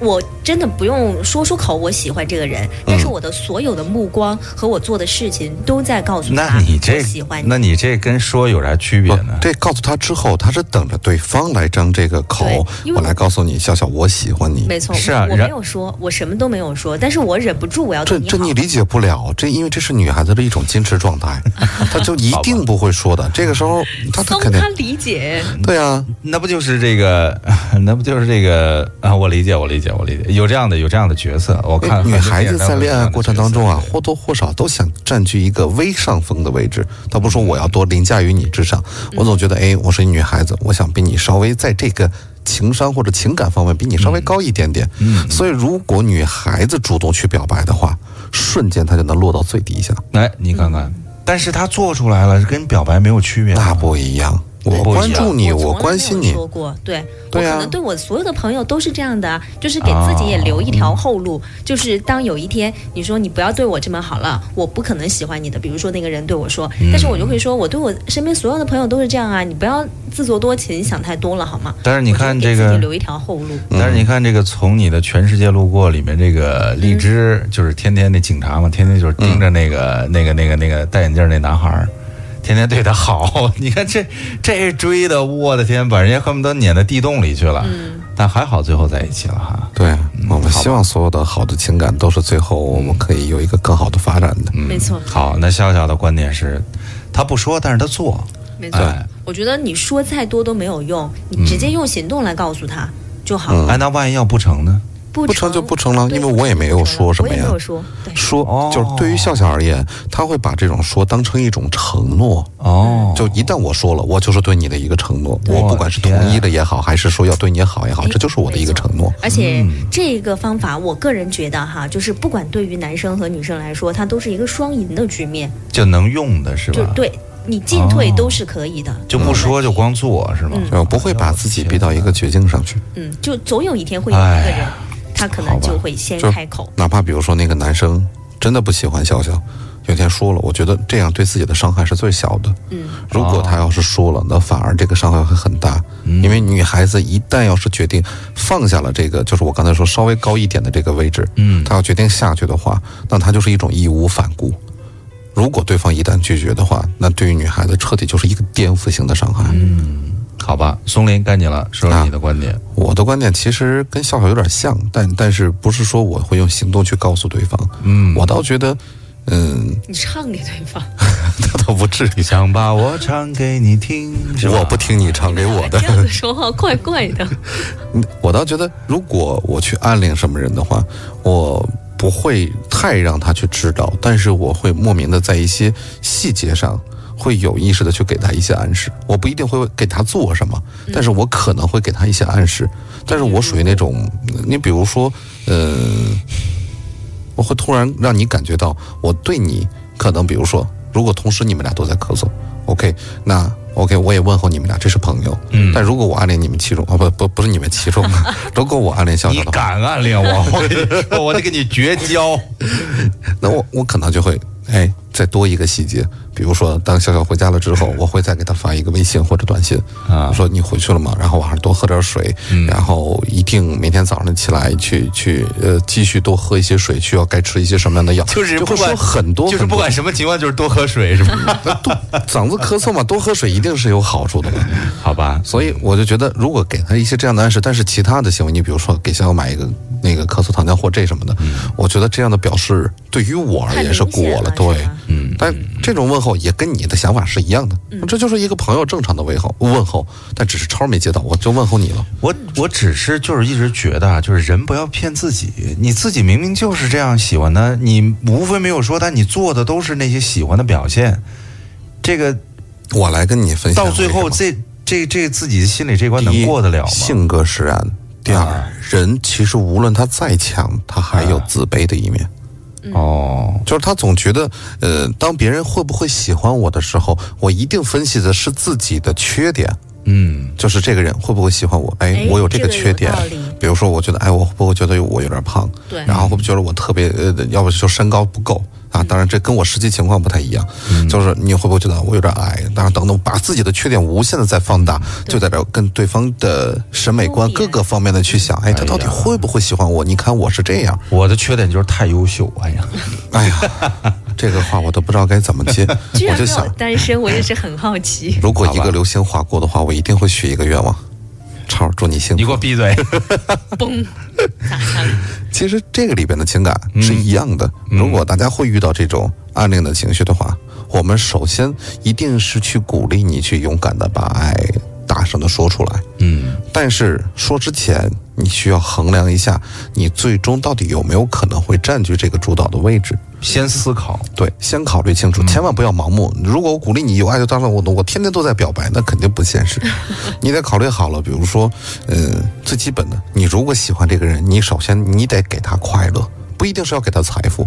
我真的不用说出口我喜欢这个人，但是我的所有的目光和我做的事情都在告诉他，那你这喜欢你。那你这跟说有啥区别不呢？，这告诉他之后，他是等着对方来张这个口我来告诉你，笑笑，我喜欢你。没错，是啊我没有说，我什么都没有说，但是我忍不住我要对你。这这你理解不了，这因为这是女孩子的一种矜持状态，她就一定不会说的。这个时候，她她松肯定他理解，对啊，那不就是这个？那不就是这个啊？我理解，我理解，我理解，有这样的有这样的角色。我看哎女孩子在恋爱过程当中啊，或多或少都想占据一个微上风的位置。她不说我要多凌驾于你之上，我总觉得，哎，我是一女孩子，我想比你稍微在这个情商或者情感方面比你稍微高一点点。嗯所以如果女孩子主动去表白的话，瞬间她就能落到最低下。来，你看看，但是她做出来了，跟表白没有区别啊。那不一样，我关注你，我我从来关心你没有。说过，对，对啊我可能对我所有的朋友都是这样的啊，就是给自己也留一条后路，就是当有一天你说你不要对我这么好了，我不可能喜欢你的。比如说那个人对我说，但是我就会说，我对我身边所有的朋友都是这样啊，你不要自作多情，想太多了好吗？但是你看这个自己留一条后路。但是你看这个，从你的《全世界路过》里面，这个荔枝就是天天那警察嘛，天天就是盯着那个、那个、那个、那个戴眼镜那男孩儿，天天对他好。你看这这追的，我的天，把人家恨不得撵到地洞里去了。嗯，但还好最后在一起了哈。对，我们希望所有的好的情感都是最后我们可以有一个更好的发展的。嗯没错好，那笑笑的观点是，他不说，但是他做。没错。哎我觉得你说再多都没有用，你直接用行动来告诉他就好。了哎，那万一要不成呢？不不成就不成了，因为我也没有说什么呀没有。说，说哦就是对于笑笑而言，他会把这种说当成一种承诺。哦，就一旦我说了，我就是对你的一个承诺。我不管是同意的也好，还是说要对你好也好，哎这就是我的一个承诺。而且嗯这个方法，我个人觉得哈，就是不管对于男生和女生来说，它都是一个双赢的局面，就能用的是吧？就对你进退都是可以的。就不说就光做是吗？嗯就不会把自己逼到一个绝境上去。嗯，就总有一天会有一个人哎，他可能就会先开口。哪怕比如说那个男生真的不喜欢笑笑，有一天说了，我觉得这样对自己的伤害是最小的。嗯，如果他要是说了，那反而这个伤害会很大，因为女孩子一旦要是决定放下了这个，就是我刚才说稍微高一点的这个位置，嗯她要决定下去的话，那她就是一种义无反顾。如果对方一旦拒绝的话，那对于女孩子彻底就是一个颠覆性的伤害。好吧，松林该你了，说说你的观点。我的观点其实跟笑笑有点像，但但是不是说我会用行动去告诉对方，嗯我倒觉得，嗯，你唱给对方，那倒不至于。想 把我唱给你听，我不听你唱给我的这，样子说话怪怪的。我倒觉得，如果我去暗恋什么人的话，我不会太让他去知道，但是我会莫名的在一些细节上。会有意识的去给他一些暗示，我不一定会给他做什么，但是我可能会给他一些暗示。但是我属于那种，你比如说，嗯、我会突然让你感觉到我对你可能，比如说，如如果同时你们俩都在咳嗽，OK，那 OK，我也问候你们俩，这是朋友。嗯，但如果我暗恋你们其中，啊不不不是你们其中，如果我暗恋笑你笑的话，敢暗恋我，我跟你说，我得跟你绝交。那我我可能就会哎再多一个细节，比如说当笑笑回家了之后，我会再给他发一个微信或者短信，啊。我说你回去了吗？然后晚上多喝点水，然后一定每天早上起来去去呃继续多喝一些水，需要该吃一些什么样的药，就是不管很多，就是不管什么情况，就是多喝水，是吧？嗓子咳嗽嘛，多喝水一定是有好处的嘛。好吧，所以我就觉得，如果给他一些这样的暗示，但是其他的行为，你比如说给小小买一个那个咳嗽糖浆或这什么的，我觉得这样的表示对于我而言是过了，对嗯，但这种问候也跟你的想法是一样的，这就是一个朋友正常的问候问候，但只是超没接到，我就问候你了，我我只是就是一直觉得啊，就是人不要骗自己，你自己明明就是这样喜欢他，你无非没有说，但你做的都是那些喜欢的表现，这个我来跟你分享到最后这这这自己心里这关能过得了吗？性格使然，第二，啊。人其实无论他再强，他还有自卑的一面。哦，就是他总觉得，呃，当别人会不会喜欢我的时候，我一定分析的是自己的缺点，嗯。就是这个人会不会喜欢我？哎哎，我有这个缺点。比如说，我觉得，哎，我会不会觉得我有点胖？对。然后会不会觉得我特别，呃，要不就身高不够啊？当然，这跟我实际情况不太一样，就是你会不会觉得我有点矮？当然，等等，把自己的缺点无限的再放大，就在这跟对方的审美观各个方面的去想，哎，他到底会不会喜欢我？你看我是这样，我的缺点就是太优秀，哎呀，哎呀，这个话我都不知道该怎么接，我就想，单身，我也是很好奇。如果一个流星划过的话，我一定会许一个愿望。超，祝你幸福。你给我闭嘴！嘣，砸墙。其实这个里边的情感是一样的。如果大家会遇到这种暗恋的情绪的话，我们首先一定是去鼓励你去勇敢的把爱大声的说出来。嗯，但是说之前，你需要衡量一下，你最终到底有没有可能会占据这个主导的位置。先思考，对，先考虑清楚，千万不要盲目。如果我鼓励你有爱就当了我我天天都在表白，那肯定不现实。你得考虑好了，比如说，呃，最基本的，你如果喜欢这个人，你首先你得给他快乐，不一定是要给他财富。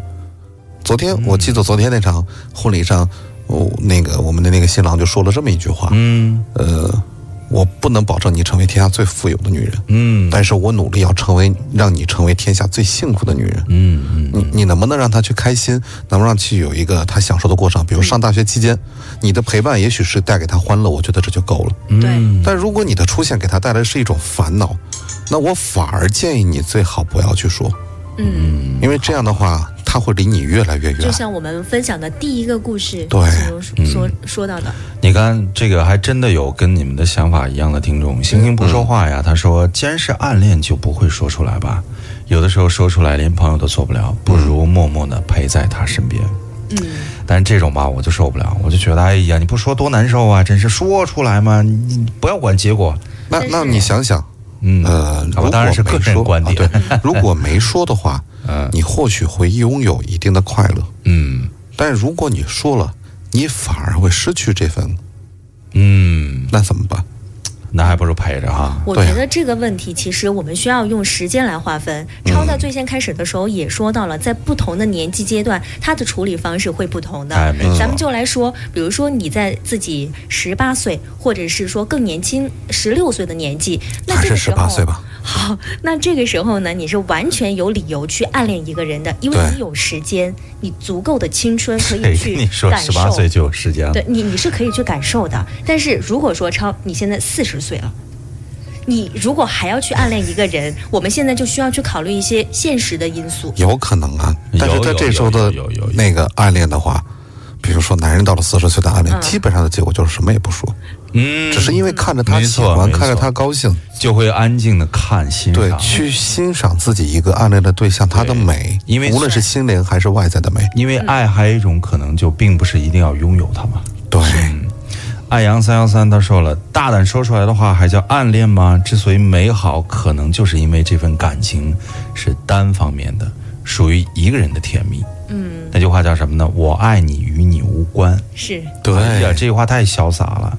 昨天我记得昨天那场婚礼上，哦，那个我们的那个新郎就说了这么一句话，嗯呃，我不能保证你成为天下最富有的女人，嗯但是我努力要成为让你成为天下最幸福的女人。嗯嗯，你你能不能让她去开心？能不能让去有一个她享受的过程？比如上大学期间，你的陪伴也许是带给她欢乐，我觉得这就够了。但如果你的出现给她带来的是一种烦恼，那我反而建议你最好不要去说，嗯，因为这样的话他会离你越来越远就。像我们分享的第一个故事，对其中说说到的，你看这个还真的有跟你们的想法一样的听众，星星不说话呀。他说，既然是暗恋，就不会说出来吧？有的时候说出来连朋友都做不了，不如默默的陪在他身边。嗯，但是这种吧，我就受不了，我就觉得，哎呀，你不说多难受啊！真是说出来嘛，你你不要管结果。那那你想想，嗯，呃，如果当然是个没说人观点。啊对，如果没说的话，嗯你或许会拥有一定的快乐。嗯但如果你说了，你反而会失去这份，嗯，那怎么办？那还不如陪着哈。啊我觉得这个问题其实我们需要用时间来划分。超在最先开始的时候也说到了，在不同的年纪阶段，他的处理方式会不同的。哎没错咱们就来说，比如说你在自己十八岁，或者是说更年轻十六岁的年纪，那这个时候十八岁吧？好，那这个时候呢，你是完全有理由去暗恋一个人的，因为你有时间，你足够的青春 可以谁去跟你说感受。十八岁就有时间了？对你，你是可以去感受的。但是如果说超你现在四十岁了，你如果还要去暗恋一个人，我们现在就需要去考虑一些现实的因素。有可能啊，但是在这时候的那个暗恋的话，比如说男人到了四十岁的暗恋，嗯基本上的结果就是什么也不说，嗯，只是因为看着他喜欢，看着他高兴，就会安静的看欣赏。对，去欣赏自己一个暗恋的对象他的美，因为无论是心灵还是外在的美，因为爱还有一种可能，就并不是一定要拥有它嘛。对，爱阳三幺三他说了，大胆说出来的话还叫暗恋吗？之所以美好，可能就是因为这份感情是单方面的，属于一个人的甜蜜。嗯，那句话叫什么呢？我爱你，与你无关。是对哎呀，这句话太潇洒了。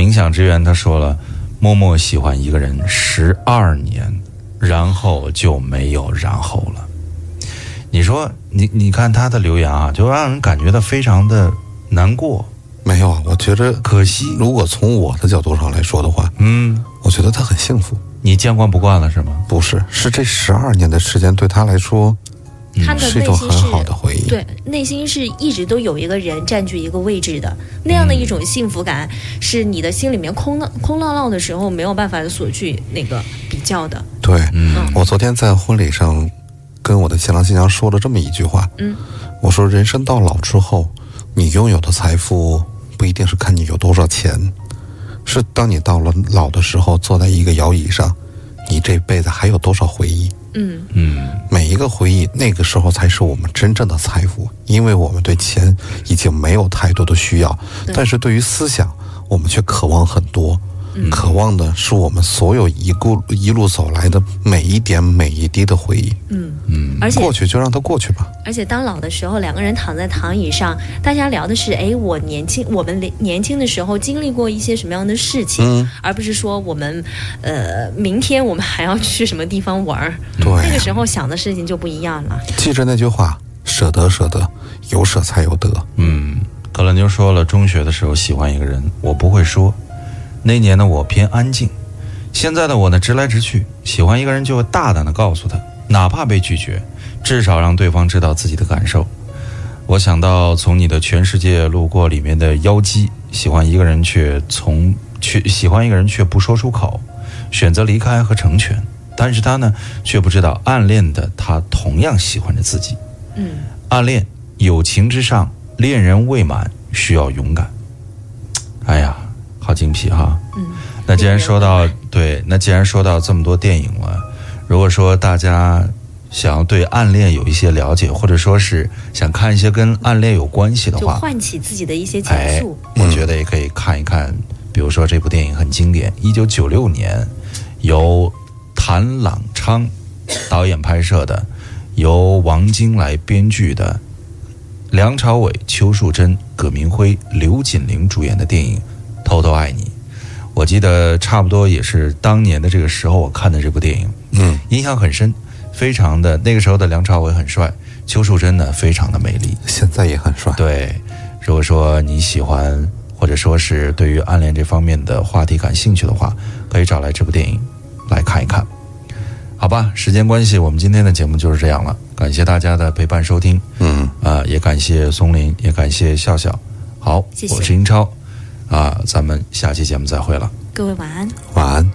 冥想之源他说了，默默喜欢一个人十二年，然后就没有然后了。你说，你你看他的留言啊，就让人感觉到非常的难过、没有啊，我觉得可惜。如果从我的角度上来说的话，嗯，我觉得他很幸福。你见惯不惯了是吗？不是，是这十二年的时间对他来说他的是一种很内心是好的回忆。对，内心是一直都有一个人占据一个位置的，那样的一种幸福感，是你的心里面空浪空落落的时候没有办法所去那个比较的。对，嗯我昨天在婚礼上跟我的新郎新娘说了这么一句话，嗯，我说人生到老之后，你拥有的财富不一定是看你有多少钱，是当你到了老的时候，坐在一个摇椅上，你这辈子还有多少回忆？嗯，嗯，每一个回忆，那个时候才是我们真正的财富，因为我们对钱已经没有太多的需要，但是对于思想，我们却渴望很多。渴望的是我们所有一路一路走来的每一点每一滴的回忆。嗯而且过去就让它过去吧。而且当老的时候，两个人躺在躺椅上，大家聊的是，哎，我年轻，我们年年轻的时候经历过一些什么样的事情，嗯而不是说我们，呃，明天我们还要去什么地方玩儿。对那个时候想的事情就不一样了。记着那句话：舍得，舍得，有舍才有得。嗯，可乐妞说了，中学的时候喜欢一个人，我不会说。那年的我偏安静，现在的我呢直来直去，喜欢一个人就会大胆的告诉他，哪怕被拒绝，至少让对方知道自己的感受。我想到从你的全世界路过里面的妖姬，喜欢一个人却从却喜欢一个人却不说出口，选择离开和成全，但是他呢却不知道暗恋的他同样喜欢着自己。嗯，暗恋，友情之上，恋人未满，需要勇敢。哎呀，好精辟哈！嗯，那既然说到对，那既然说到这么多电影了，如果说大家想要对暗恋有一些了解，或者说是想看一些跟暗恋有关系的就话，唤起自己的一些情哎愫。，我觉得也可以看一看，比如说这部电影很经典，一九九六年由谭朗昌导演拍摄的，由王晶来编剧的，梁朝伟、邱淑贞、葛明辉、刘锦玲主演的电影《偷偷爱你》。我记得差不多也是当年的这个时候我看的这部电影，嗯，印象很深，非常的那个时候的梁朝伟很帅，邱淑贞呢非常的美丽。现在也很帅。对，如果说你喜欢，或者说是对于暗恋这方面的话题感兴趣的话，可以找来这部电影来看一看。好吧，时间关系，我们今天的节目就是这样了。感谢大家的陪伴收听，嗯，啊、也感谢松林，也感谢笑笑。好，谢谢我是英超，啊、咱们下期节目再会了。各位晚安。晚安。